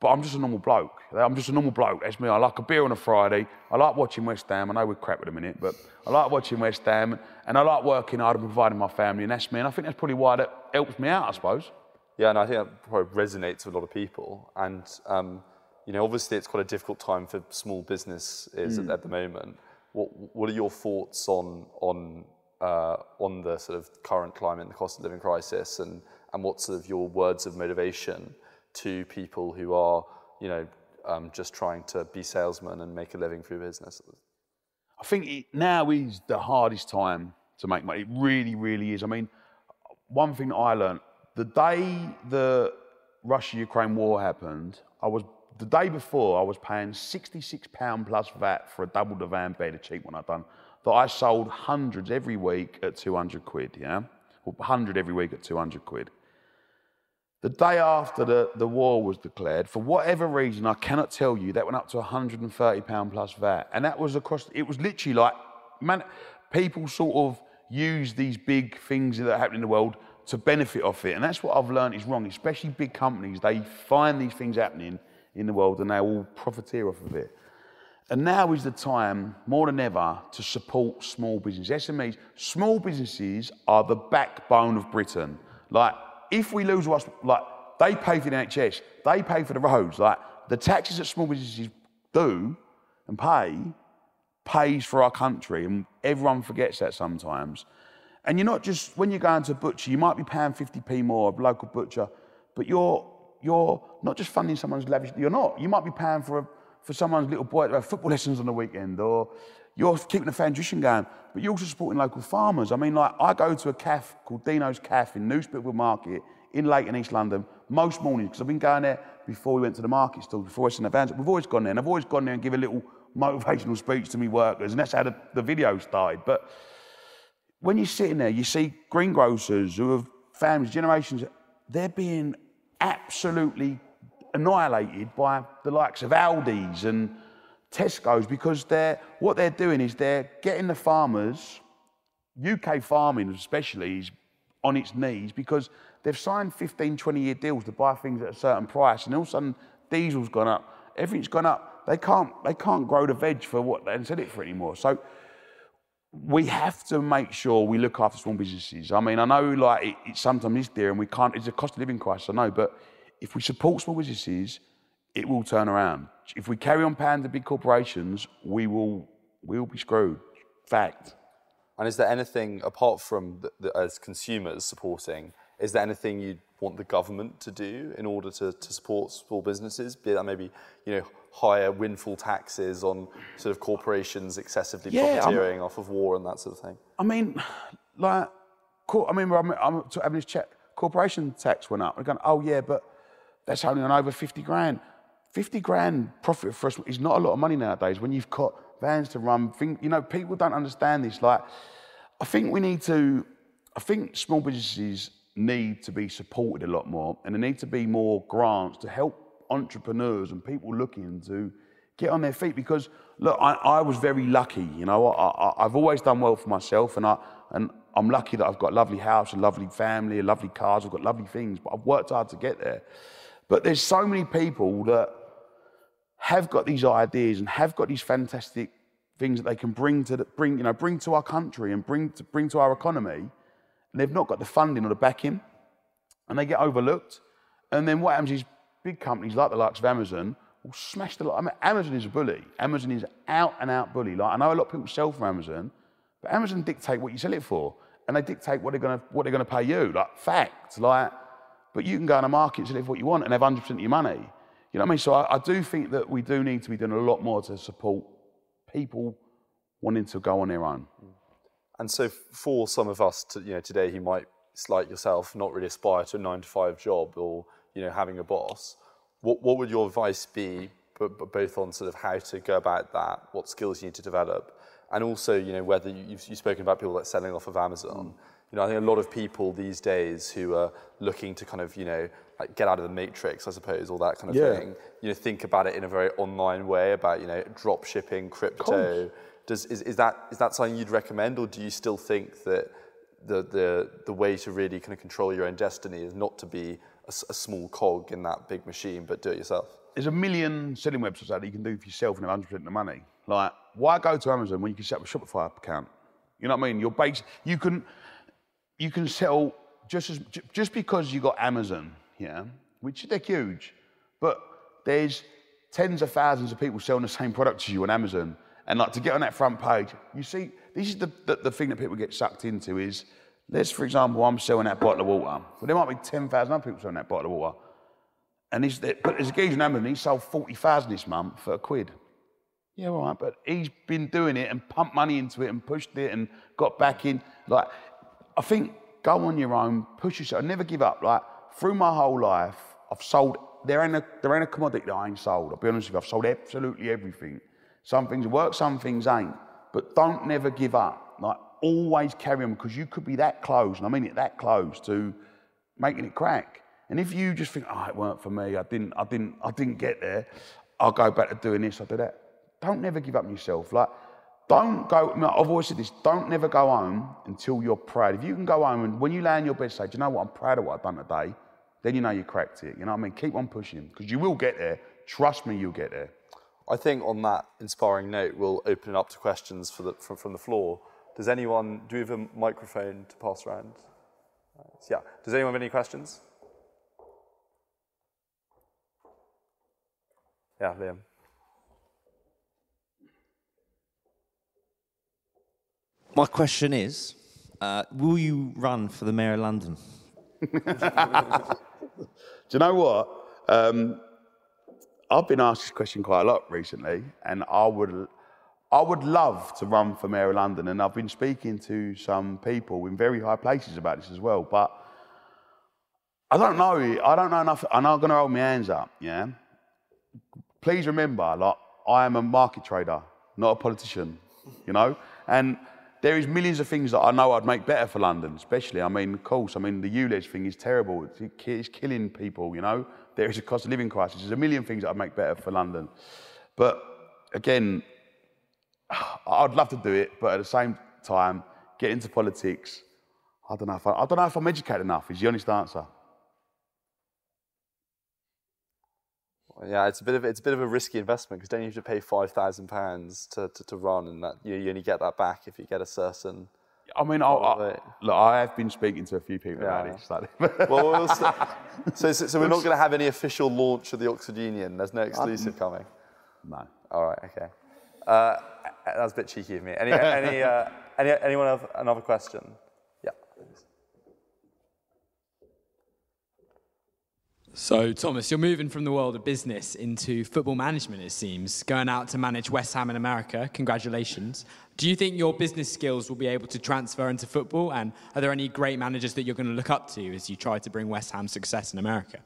but I'm just a normal bloke. I'm just a normal bloke. That's me. I like a beer on a Friday. I like watching West Ham. I know we're crap at a minute, but I like watching West Ham, and I like working hard and providing my family, and that's me. And I think that's probably why that helps me out. I suppose. Yeah, and I think that probably resonates with a lot of people. And um, you know, obviously, it's quite a difficult time for small businesses at, at the moment. What What are your thoughts on on uh, on the sort of current climate and the cost of living crisis, and and what sort of your words of motivation to people who are, you know, um, just trying to be salesmen and make a living through business? I think it, now is the hardest time to make money. It really, really is. I mean, one thing that I learned the day the Russia-Ukraine war happened, I was the day before I was paying sixty-six pound plus VAT for a double divan bed, a cheap one I'd done. That I sold hundreds every week at two hundred quid. Yeah, or hundred every week at two hundred quid. The day after the, the war was declared, for whatever reason, I cannot tell you, that went up to £130 plus VAT. And that was across, it was literally like, man, people sort of use these big things that happen in the world to benefit off it. And that's what I've learned is wrong, especially big companies. They find these things happening in the world and they all profiteer off of it. And now is the time, more than ever, to support small businesses. SMEs, small businesses are the backbone of Britain. Like, if we lose what's like, they pay for the NHS, they pay for the roads. Like, the taxes that small businesses do and pay pays for our country, and everyone forgets that sometimes. And you're not just when you're going to a butcher, you might be paying 50p more, a local butcher, but you're you're not just funding someone's lavish. You're not. You might be paying for a, for someone's little boy to have football lessons on the weekend, or you're keeping the foundation going, but you're also supporting local farmers. I mean, like I go to a caff called Dino's Caff in New Spitalfield Market in Leyton, East London, most mornings because I've been going there before we went to the market stall, before Western Advance. We've always gone there, and I've always gone there and give a little motivational speech to me workers, and that's how the, the video started. But when you're sitting there, you see greengrocers who have families, generations, they're being absolutely annihilated by the likes of Aldi's and Tesco's because they're what they're doing is they're getting the farmers, UK farming especially, is on its knees because they've signed 15, 20 year deals to buy things at a certain price, and all of a sudden diesel's gone up, everything's gone up. They can't they can't grow the veg for what they sell it for anymore. So we have to make sure we look after small businesses. I mean, I know like it, it sometimes is there, and we can't. It's a cost of living crisis, I know, but if we support small businesses, it will turn around. If we carry on paying the big corporations, we will we will be screwed. Fact. And is there anything apart from the, the, as consumers supporting? Is there anything you'd want the government to do in order to, to support small businesses? Be that maybe you know higher windfall taxes on sort of corporations excessively yeah, profiteering I'm, off of war and that sort of thing? I mean, like, I remember I'm, I'm having this check. Corporation tax went up. We're going, oh yeah, but that's only on over 50 grand. 50 grand profit for us is not a lot of money nowadays when you've got vans to run. Think, you know, people don't understand this. Like, I think we need to, I think small businesses need to be supported a lot more and there need to be more grants to help entrepreneurs and people looking to get on their feet because look I, I was very lucky you know. I, have always done well for myself and I and I'm lucky that I've got a lovely house a lovely family a lovely cars I've got lovely things but I've worked hard to get there. But there's so many people that have got these ideas and have got these fantastic things that they can bring to the, bring you know bring to our country and bring to bring to our economy and they've not got the funding or the backing and they get overlooked. And then what happens is big companies like the likes of Amazon will smash the lot. I mean, Amazon is a bully. Amazon is out and out bully. Like I know a lot of people sell from Amazon, but Amazon dictate what you sell it for, and they dictate what they're gonna what they're gonna pay you. Like fact, like. But you can go in a market and sell it for what you want and have 100% of your money. You know what I mean? So I, I do think that we do need to be doing a lot more to support people wanting to go on their own. And so for some of us, to, you know, today who might, like yourself, not really aspire to a nine to five job or you know having a boss, what what would your advice be, but, but both on sort of how to go about that, what skills you need to develop, and also you know whether you, you've, you've spoken about people like selling off of Amazon. Mm. You know, I think a lot of people these days who are looking to kind of you know like get out of the matrix, I suppose, all that kind of yeah. thing. You know, think about it in a very online way about you know drop shipping, crypto. Does is, is that is that something you'd recommend, or do you still think that the the the way to really kind of control your own destiny is not to be a, a small cog in that big machine, but do it yourself? There's a million selling websites out that you can do for yourself and have 100% of the money. Like, why go to Amazon when you can set up a Shopify account? You know what I mean? Your base, you can, you can sell just as just because you got Amazon yeah, which they're huge, but there's tens of thousands of people selling the same product as you on Amazon. And like to get on that front page, you see, this is the, the, the thing that people get sucked into is, let's, for example, I'm selling that bottle of water. Well, there might be 10,000 other people selling that bottle of water. And he's, but there's a geezer on Amazon, he sold 40,000 this month for a quid. Yeah, all right, but he's been doing it and pumped money into it and pushed it and got back in. Like, I think go on your own, push yourself, never give up. Like, through my whole life, I've sold, there ain't, a, there ain't a commodity that I ain't sold. I'll be honest with you, I've sold absolutely everything. Some things work, some things ain't. But don't never give up. Like, always carry on because you could be that close, and I mean it that close, to making it crack. And if you just think, oh, it weren't for me, I didn't, I didn't, I didn't get there, I'll go back to doing this, I'll do that. Don't never give up on yourself. Like, don't go, I've always said this, don't never go home until you're proud. If you can go home and when you lay in your bed say, do you know what, I'm proud of what I've done today, then you know you cracked it. You know what I mean? Keep on pushing because you will get there. Trust me, you'll get there. I think on that inspiring note, we'll open it up to questions the, from, from, the floor. Does anyone, do we have a microphone to pass around? Yeah. Does anyone have any questions? Yeah, Liam. My question is uh, Will you run for the Mayor of London? <laughs> Do you know what? Um, I've been asked this question quite a lot recently, and I would, I would love to run for Mayor of London, and I've been speaking to some people in very high places about this as well. But I don't know. I don't know enough. I'm not going to hold my hands up. Yeah. Please remember, like I am a market trader, not a politician. You know, and there is millions of things that I know I'd make better for London, especially. I mean, of course, I mean, the ULEZ thing is terrible. It's, it's killing people, you know. There is a cost of living crisis. There's a million things that I'd make better for London. But again, I'd love to do it, but at the same time, get into politics. I don't know if I, I don't know if I'm educated enough. Is the honest answer. Yeah, it's a bit of it's a bit of a risky investment because don't you have to pay five thousand pounds to, to to run, and that you, you only get that back if you get a certain. I mean, I, I, look, I have been speaking to a few people Yeah. about it. Like, <laughs> <laughs> Well, we'll so, so so we're not going to have any official launch of the Oxford Union. There's no exclusive coming. no. All right, okay. Uh, that was a bit cheeky of me. Any any uh, any anyone have another question? So, Thomas, you're moving from the world of business into football management, it seems, going out to manage West Ham in America. Congratulations. Do you think your business skills will be able to transfer into football? And are there any great managers that you're going to look up to as you try to bring West Ham success in America?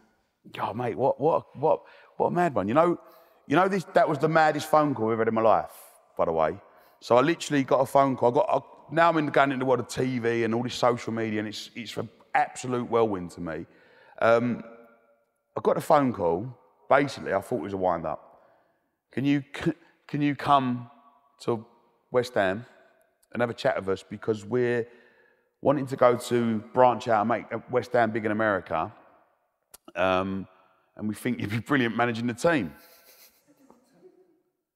God, mate, what, what, what, what a mad one. You know, you know this, that was the maddest phone call I've ever had in my life, by the way. So I literally got a phone call. I got, I, now I'm in, going into the world of TV and all this social media, and it's, it's an absolute whirlwind to me. Um, I got a phone call. Basically, I thought it was a wind up. Can you, can you come to West Ham and have a chat with us because we're wanting to go to branch out and make West Ham big in America. Um, and we think <laughs> you'd be brilliant managing the team.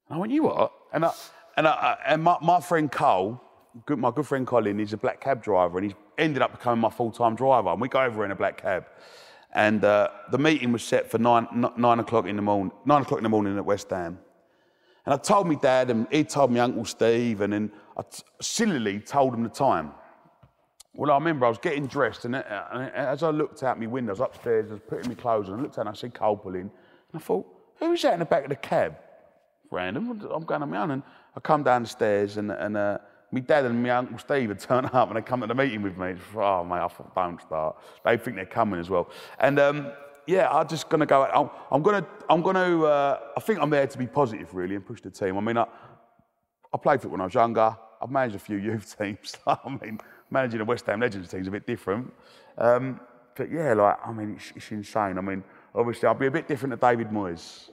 And I went, you what? And, I, and, I, and my, my friend Cole, good, my good friend Colin, he's a black cab driver, and he ended up becoming my full-time driver. And we go over in a black cab. And uh, the meeting was set for nine, nine o'clock in the morning, nine o'clock in the morning at West Ham. And I told me dad, and he told me Uncle Steve, and then I t- sillily told him the time. Well, I remember I was getting dressed, and, uh, and as I looked out my window, I was upstairs, I was putting my clothes on, I looked out and I see Cole pulling, and I thought, who's that in the back of the cab? Random, I'm going on my own, and I come down the stairs, and, and uh, my dad and my Uncle Steve had turned <laughs> up, and they come to the meeting with me. Oh, mate, I don't start. They think they're coming as well. And um, yeah, I'm just going to go, I'm, I'm going to, I'm going to, uh, I think I'm there to be positive, really, and push the team. I mean, I, I played football when I was younger. I've managed a few youth <laughs> teams. <laughs> I mean, managing a West Ham Legends team is a bit different. Um, but yeah, like, I mean, it's, it's insane. I mean, obviously, I'll be a bit different to David Moyes.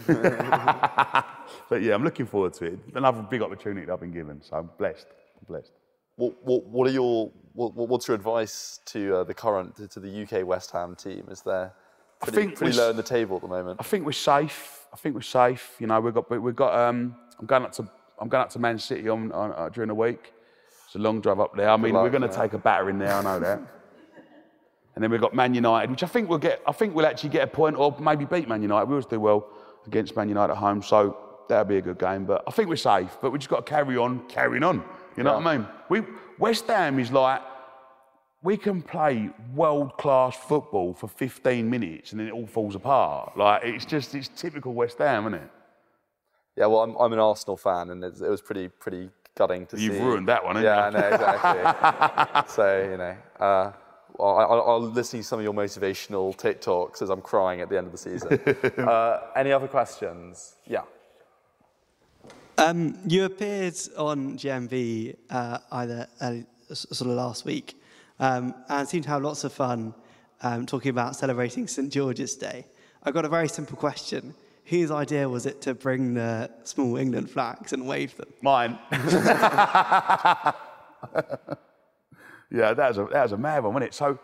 <laughs> but yeah, I'm looking forward to it. Another big opportunity that I've been given, so I'm blessed. I'm blessed. What, what, what are your what, what- what's your advice to uh, the current to, to the UK West Ham team? Is there pretty, think pretty low in the table at the moment? I think we're safe. I think we're safe. You know, we've got we've got. Um, I'm going up to I'm going up to Man City on, on uh, during the week. It's a long drive up there. I mean, luck, we're going to yeah. take a batter in there. I know that. and then we've got Man United, which I think we'll get. I think we'll actually get a point or maybe beat Man United. We always do well against Man United at home, so that'll be a good game. But I think we're safe. But we just got to carry on, carrying on. You know what I mean? We West Ham is like we can play world class football for 15 minutes and then it all falls apart. Like it's just it's typical West Ham, isn't it? Yeah, well, I'm, I'm an Arsenal fan, and it was pretty pretty gutting to see. You've ruined that one, haven't Yeah, you? I know exactly. <laughs> so you know, uh, I'll, I'll listen to some of your motivational TikToks as I'm crying at the end of the season. <laughs> uh, any other questions? Yeah. Um, you appeared on GMB uh, either uh, s- sort of last week um, and seemed to have lots of fun um, talking about celebrating St George's Day. I've got a very simple question. Whose idea was it to bring the small England flags and wave them? Mine. <laughs> <laughs> yeah, that was a that was a mad one, wasn't it? So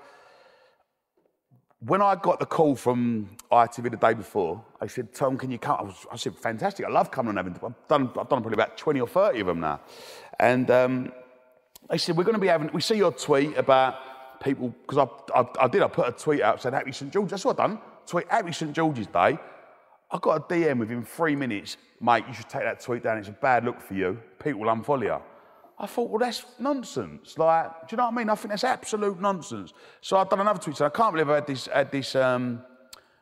when I got the call from ITV the day before, they said, Tom, can you come? I, was, I said, fantastic. I love coming and having. I've done I've done probably about 20 or 30 of them now. And um, they said, we're going to be having, we see your tweet about people, because I, I, I did, I put a tweet out saying, Happy St. George. That's what I've done. Tweet, Happy St. George's Day. I got a DM within three minutes, mate, you should take that tweet down. It's a bad look for you. People will unfollow you. I thought, well, that's nonsense. Like, do you know what I mean? I think that's absolute nonsense. So I've done another tweet. So I can't believe I had this, had this um,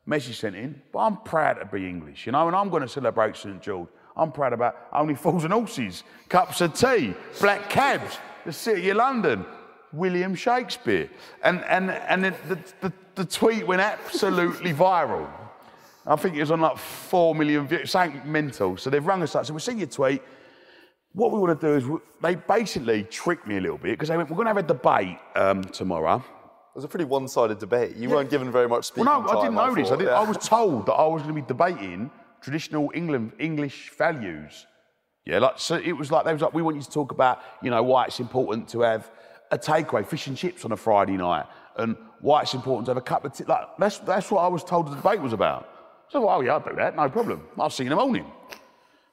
message sent in, but I'm proud to be English, you know, and I'm going to celebrate St. George. I'm proud about only fools and horses, cups of tea, black cabs, the city of London, William Shakespeare. And, and, and the, the, the, tweet went absolutely <laughs> viral. I think it was on like four million views, something mental. So they've rung us up. So we've seen your tweet. What we want to do is we- they basically tricked me a little bit because they went, we're going to have a debate um, tomorrow. It was a pretty one-sided debate. You weren't given very much speaking Well, no, I didn't know this. I, did, yeah. I was told that I was going to be debating traditional England English values. Yeah, like so it was like they was like we want you to talk about you know why it's important to have a takeaway fish and chips on a Friday night and why it's important to have a cup of tea. Like that's that's what I was told the debate was about. So well, oh yeah, I'll do that, no problem. I'll see you in the morning.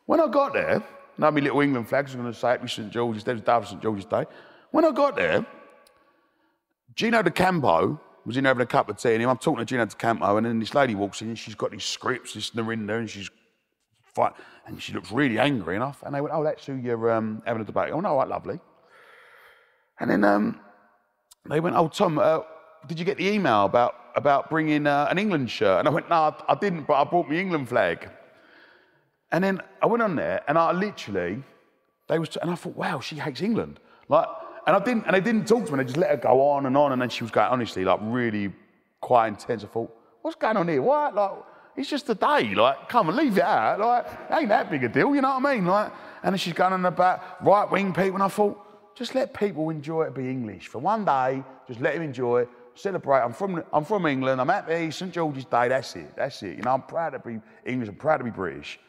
When I got there, now my little England flags to say Happy St George's it was St George's Day. When I got there, Gino D'Acampo was in having a cup of tea, and I'm talking to Gino D'Acampo, and then this lady walks in, and she's got these scripts, this Narinder, and she's fight, and she looks really angry enough. And they went, "Oh, that's who you're um, having a debate." Oh, no, right, lovely. And then um, they went, "Oh, Tom, uh, did you get the email about about bringing uh, an England shirt?" And I went, "No, I didn't, but I brought my England flag." And then I went on there, and I literally, they was, and I thought, "Wow, she hates England." Like, and I didn't, and they didn't talk to me. They just let her go on and on, and then she was going, honestly, like really quite intense. I thought, "What's going on here? Why?" Like, it's just a day. Like, come and leave it out. Like, ain't that big a deal. You know what I mean? Like, and then she's going on about right wing people, and I thought just let people enjoy it be English. For one day, just let them enjoy it, celebrate. I'm from, I'm from England, I'm happy, St George's Day, that's it, that's it. You know, I'm proud to be English, I'm proud to be British.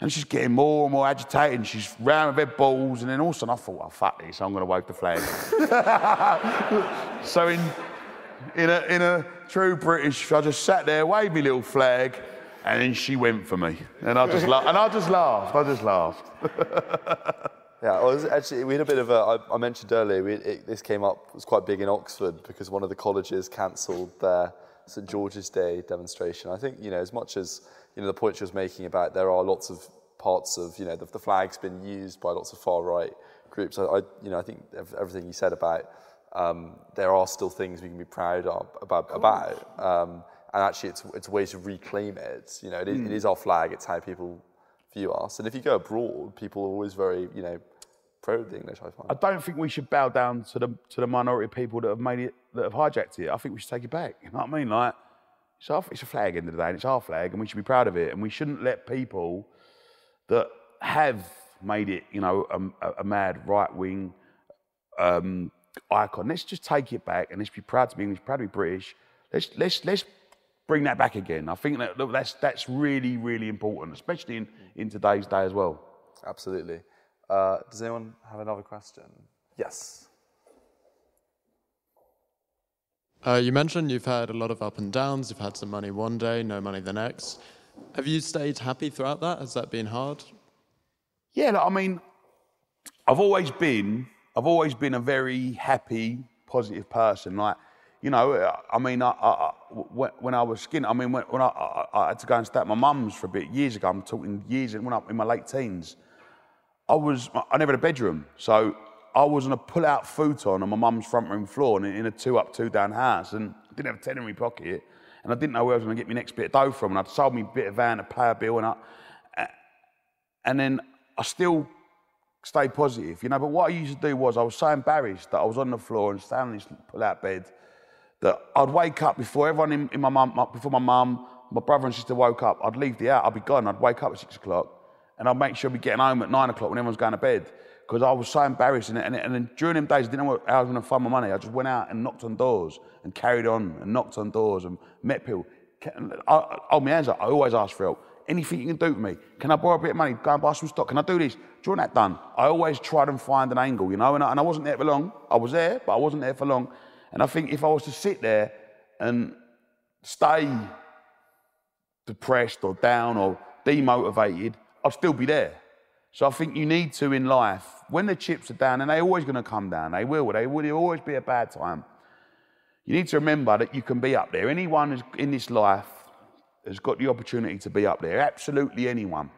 And she's getting more and more agitated, and she's round with her balls, and then all of a sudden I thought, oh, fuck this, I'm going to wave the flag. <laughs> so in, in, a, in a true British, I just sat there, waved my little flag, and then she went for me. And I just, la- and I just laughed, I just laughed. <laughs> Yeah, well, actually, we had a bit of a. I, I mentioned earlier, we, it, this came up, it was quite big in Oxford because one of the colleges cancelled their St George's Day demonstration. I think, you know, as much as, you know, the point she was making about there are lots of parts of, you know, the, the flag's been used by lots of far right groups. I, I you know, I think everything you said about um, there are still things we can be proud of about. about um, and actually, it's, it's a way to reclaim it. You know, it, mm. it hmm. our flag, it's how people view us. And if you go abroad, people are always very, you know, pro of the English. I find. I don't think we should bow down to the to the minority of people that have made it, that have hijacked it. I think we should take it back. You know what I mean? Like, it's, our, it's a flag in the, the day, and it's our flag, and we should be proud of it. And we shouldn't let people that have made it, you know, a, a mad right wing um, icon. Let's just take it back, and let's be proud to be English, proud to be British. Let's let's let's bring that back again. I think that look, that's that's really really important, especially in, in today's day as well. Absolutely. Uh, does anyone have another question? Yes. Uh, you mentioned you've had a lot of up and downs. You've had some money one day, no money the next. Have you stayed happy throughout that? Has that been hard? Yeah, look, I mean, I've always been, I've always been a very happy, positive person. Like you know, I mean, I, I, when I was skinny, I mean, when, when I, I, had to go and stay at my mum's for a bit years ago, I'm talking years, when I in my late teens, I was, I never had a bedroom. So I was on a pull out futon on my mum's front room floor in, in a two up, two down house. And I didn't have a 10 in my pocket. And I didn't know where I was going to get my next bit of dough from. And I'd sold me a bit of van to pay a bill. And, I, and then I still stayed positive, you know. But what I used to do was I was so embarrassed that I was on the floor and standing in this pull out bed that I'd wake up before everyone in, in my mum, before my mum, my brother and sister woke up. I'd leave the out, I'd be gone. I'd wake up at six o'clock, and I'd make sure I'd be getting home at nine o'clock when everyone's going to bed because I was so embarrassed. And, and, and during them days, I didn't know how I was going to find my money. I just went out and knocked on doors and carried on and knocked on doors and met people. I, hold my hands up. I always ask for help. Anything you can do for me? Can I borrow a bit of money? Go and buy some stock. Can I do this? Want that done? I always tried and find an angle, you know. And I, and I wasn't there for long. I was there, but I wasn't there for long. And I think if I was to sit there and stay depressed or down or demotivated, I'd still be there. So I think you need to in life, when the chips are down, and they're always going to come down, they will, they will always be a bad time. You need to remember that you can be up there. Anyone in this life has got the opportunity to be up there, absolutely anyone.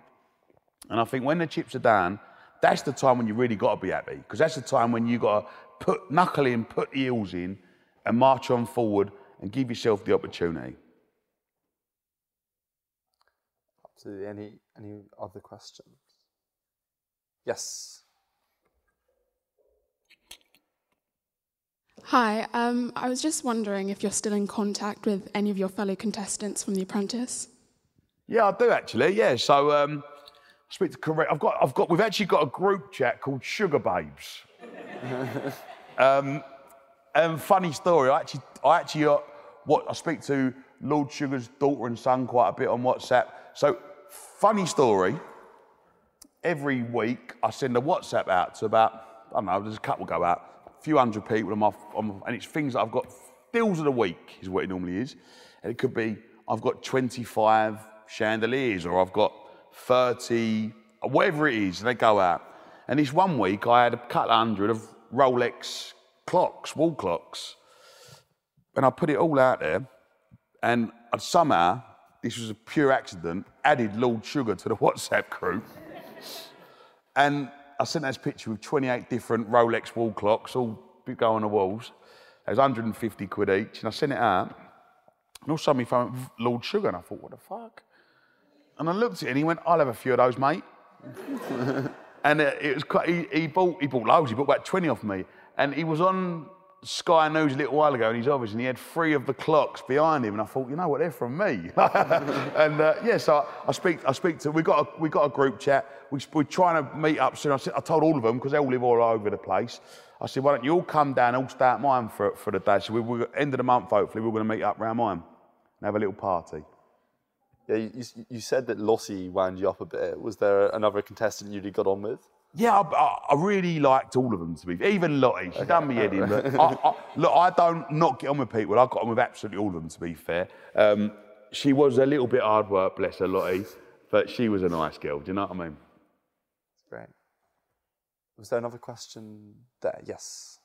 And I think when the chips are down, that's the time when you really got to be happy, because that's the time when you got to put knuckle in, put the heels in, and march on forward and give yourself the opportunity. Absolutely. Any any other questions? Yes. Hi, um, I was just wondering if you're still in contact with any of your fellow contestants from The Apprentice. Yeah, I do actually. Yeah, so um, I speak to correct. I've got, I've got. We've actually got a group chat called Sugababes. <laughs> um, and funny story. I actually, I actually uh, what I speak to Lord Sugar's daughter and son quite a bit on WhatsApp. So funny story. Every week, I send a WhatsApp out to about, I don't know, there's a couple go out, a few hundred people, on my, on and it's things that I've got, deals of the week is what it normally is. And it could be, I've got 25 chandeliers, or I've got 30, whatever it is, and they go out. And this one week, I had a couple of hundred of Rolex clocks, wall clocks. And I put it all out there, and somehow, this was a pure accident, added Lord Sugar to the <laughs> WhatsApp group. And I sent this picture with 28 different Rolex wall clocks, all go on the walls. It was 150 quid each, and I sent it out. And all of a sudden, he found Lord Sugar, and I thought, what the fuck? And I looked at it, and he went, I'll have a few of those, mate. <laughs> and uh, it was quite, he, he bought he bought loads. He bought about 20 off me, and he was on Sky News a little while ago in his office, and he had three of the clocks behind him, and I thought, you know what, they're from me. <laughs> and uh, yeah, so I, I speak I speak to we got a, we got a group chat. We, we're trying to meet up soon. I, said, I told all of them because they all live all over the place. I said, why don't you all come down, all stay at mine for, for the day. So we, we end of the month, hopefully, we're going to meet up around mine and have a little party. Yeah, you, you- said that Lottie wound you up a bit. Was there another contestant you really got on with? Yeah, I, I, really liked all of them to be. Even Lottie, she done me head in. But I, I, look, I don't not get on with people. I got on with absolutely all of them. To be fair, um, she was a little bit hard work, bless her, Lottie, but she was a nice girl. Do you know what I mean? It's great. Was there another question there? Yes.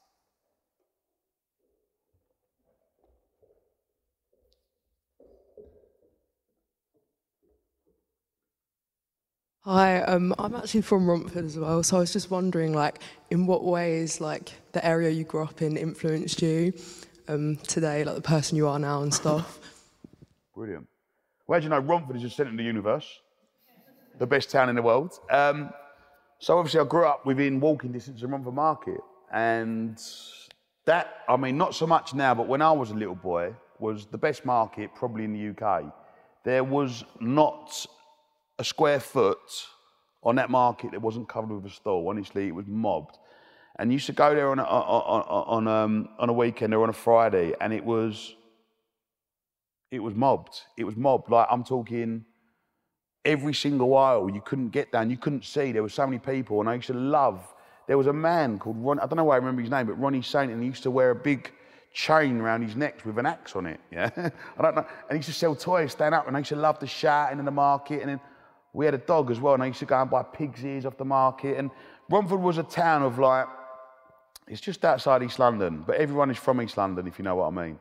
Hi, um, I'm actually from Romford as well, so I was just wondering, like, in what ways, like, the area you grew up in influenced you um, today, like the person you are now and stuff. Brilliant. Well, as you know, Romford is the centre of the universe, the best town in the world. Um, so obviously, I grew up within walking distance of Romford Market, and that, I mean, not so much now, but when I was a little boy, was the best market probably in the UK. There was not a square foot on that market that wasn't covered with a stall. Honestly, it was mobbed. And you used to go there on a, on, on, um, on a weekend or on a Friday, and it was it was mobbed. It was mobbed. Like I'm talking every single aisle. You couldn't get down. You couldn't see. There were so many people, and I used to love. There was a man called Ron. I don't know why I remember his name, but Ronnie Saint, and he used to wear a big chain around his neck with an axe on it. Yeah, <laughs> I don't know. And he used to sell toys, stand up, and I used to love the shouting in the market. And then we had a dog as well, and I used to go and buy pig's ears off the market. And Romford was a town of like, it's just outside East London, but everyone is from East London, if you know what I mean.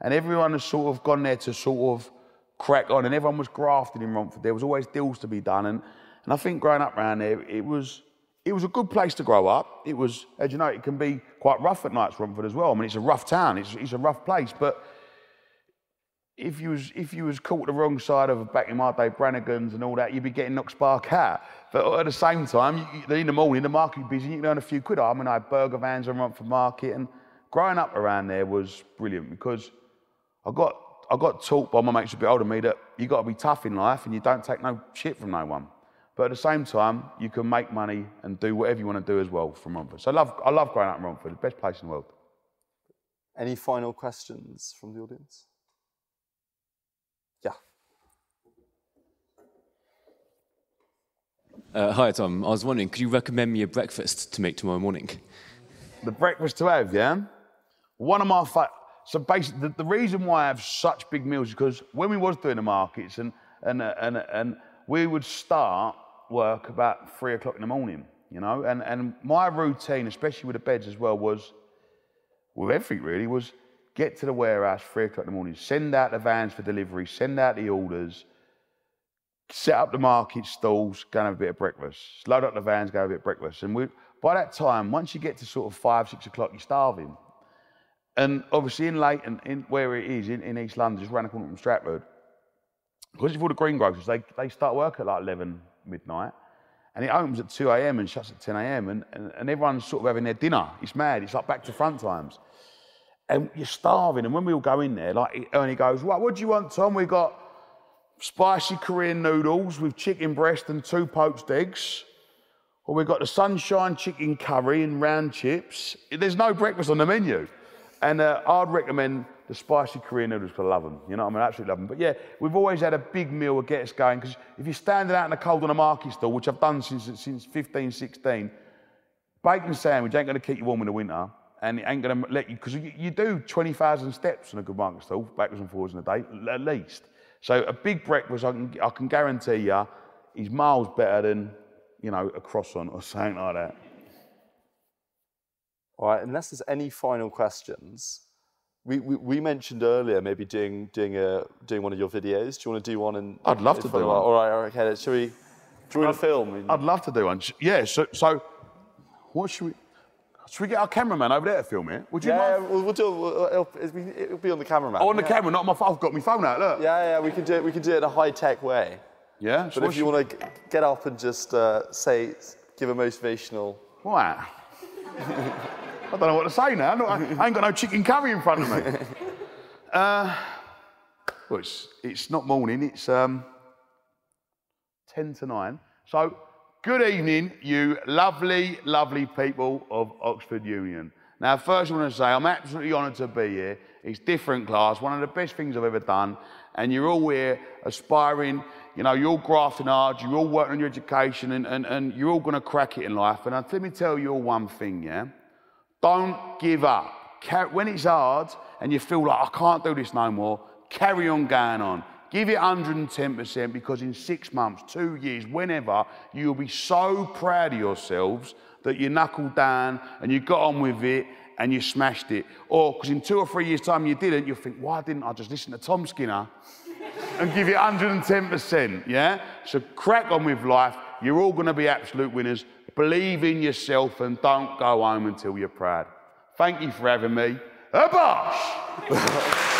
And everyone has sort of gone there to sort of crack on, and everyone was grafted in Romford. There was always deals to be done, and, and I think growing up around there, it was it was a good place to grow up. It was, as you know, it can be quite rough at nights, Romford as well. I mean, it's a rough town. It's, it's a rough place, but if you was if you was caught the wrong side of back in my day, Brannigan's and all that, you'd be getting knocked spark out. But at the same time, you, in the morning, the market busy, you can earn a few quid. I mean, I had burger vans on for Market, and growing up around there was brilliant because I got I got taught by my mates a bit older than me that you got to be tough in life and you don't take no shit from no one. But at the same time, you can make money and do whatever you want to do as well from Romford. So I love I love growing up in Romford, the best place in the world. Any final questions from the audience? Yeah. Uh, hi, Tom. I was wondering, could you recommend me a breakfast to make tomorrow morning? The breakfast to have, yeah? One of my fa- so basically the, the reason why I have such big meals is because when we was doing the markets and and uh, and and we would start work about three o'clock in the morning, you know, and and my routine, especially with the beds as well, was with everything really was get to the warehouse three o'clock in the morning, send out the vans for delivery, send out the orders, set up the market stalls, go and have a bit of breakfast, load up the vans, go have a bit of breakfast. And we, by that time, once you get to sort of five, six o'clock, you're starving. And obviously in Leyton, in where it is, in, in East London, just round the corner from Stratford, because of all the greengrocers, they, they start work at like 11 midnight. And it opens at 2 a.m. and shuts at 10 a.m. And, and, and everyone's sort of having their dinner. It's mad. It's like back to front times. And you're starving. And when we all go in there, like Ernie goes, what do you want, Tom? We got spicy Korean noodles with chicken breast and two poached eggs. Or we've got the sunshine chicken curry and round chips. There's no breakfast on the menu. And uh, I'd recommend the spicy Korean noodles, I love them. You know I mean? I absolutely love them. But yeah, we've always had a big meal to get us going because if you're standing out in the cold on a market stall, which I've done since, since 15, 16, bacon sandwich ain't going to keep you warm in the winter and it ain't going to let you, because you, you do 20,000 steps on a good market stall, backwards and forwards in a day, at least. So a big breakfast, I can, I can guarantee you, is miles better than, you know, a croissant or <laughs> something like that. All right, unless there's any final questions, we, we, we mentioned earlier maybe doing doing a doing one of your videos. Do you want to do one? And I'd love to do one. All right, all right, okay. Shall we? Want to film? I'd love to do one. Yeah. So, so what should we? Should we get our cameraman over there to film it? Would you yeah, mind? we'll, we'll do. We'll, it'll, it'll be on the cameraman. Oh, on the yeah. camera, not my phone. I've got my phone out. Look. Yeah, yeah. We can do it. We can do it in a high tech way. Yeah. But So if you should- want to get up and just uh, say, give a motivational. What? <laughs> I don't know what to say now. Look, I, I ain't got no chicken curry in front of me. <laughs> uh, well, it's, it's not morning, it's um, 10 to 9. So, good evening, you lovely, lovely people of Oxford Union. Now, first I want to say I'm absolutely honoured to be here. It's different class, one of the best things I've ever done. And you're all here aspiring, you know, you're all grafting hard, you're all working on your education, and, and, and you're all going to crack it in life. And let me tell you all one thing, yeah? Don't give up. When it's hard and you feel like, I can't do this no more, carry on going on. Give it 110% because in six months, two years, whenever, you'll be so proud of yourselves that you knuckled down and you got on with it and you smashed it. Or because in two or three years' time you didn't, you'll think, why didn't I just listen to Tom Skinner <laughs> and give it 110%? Yeah? So crack on with life. You're all going to be absolute winners. Believe in yourself and don't go home until you're proud. Thank you for having me. A! <laughs>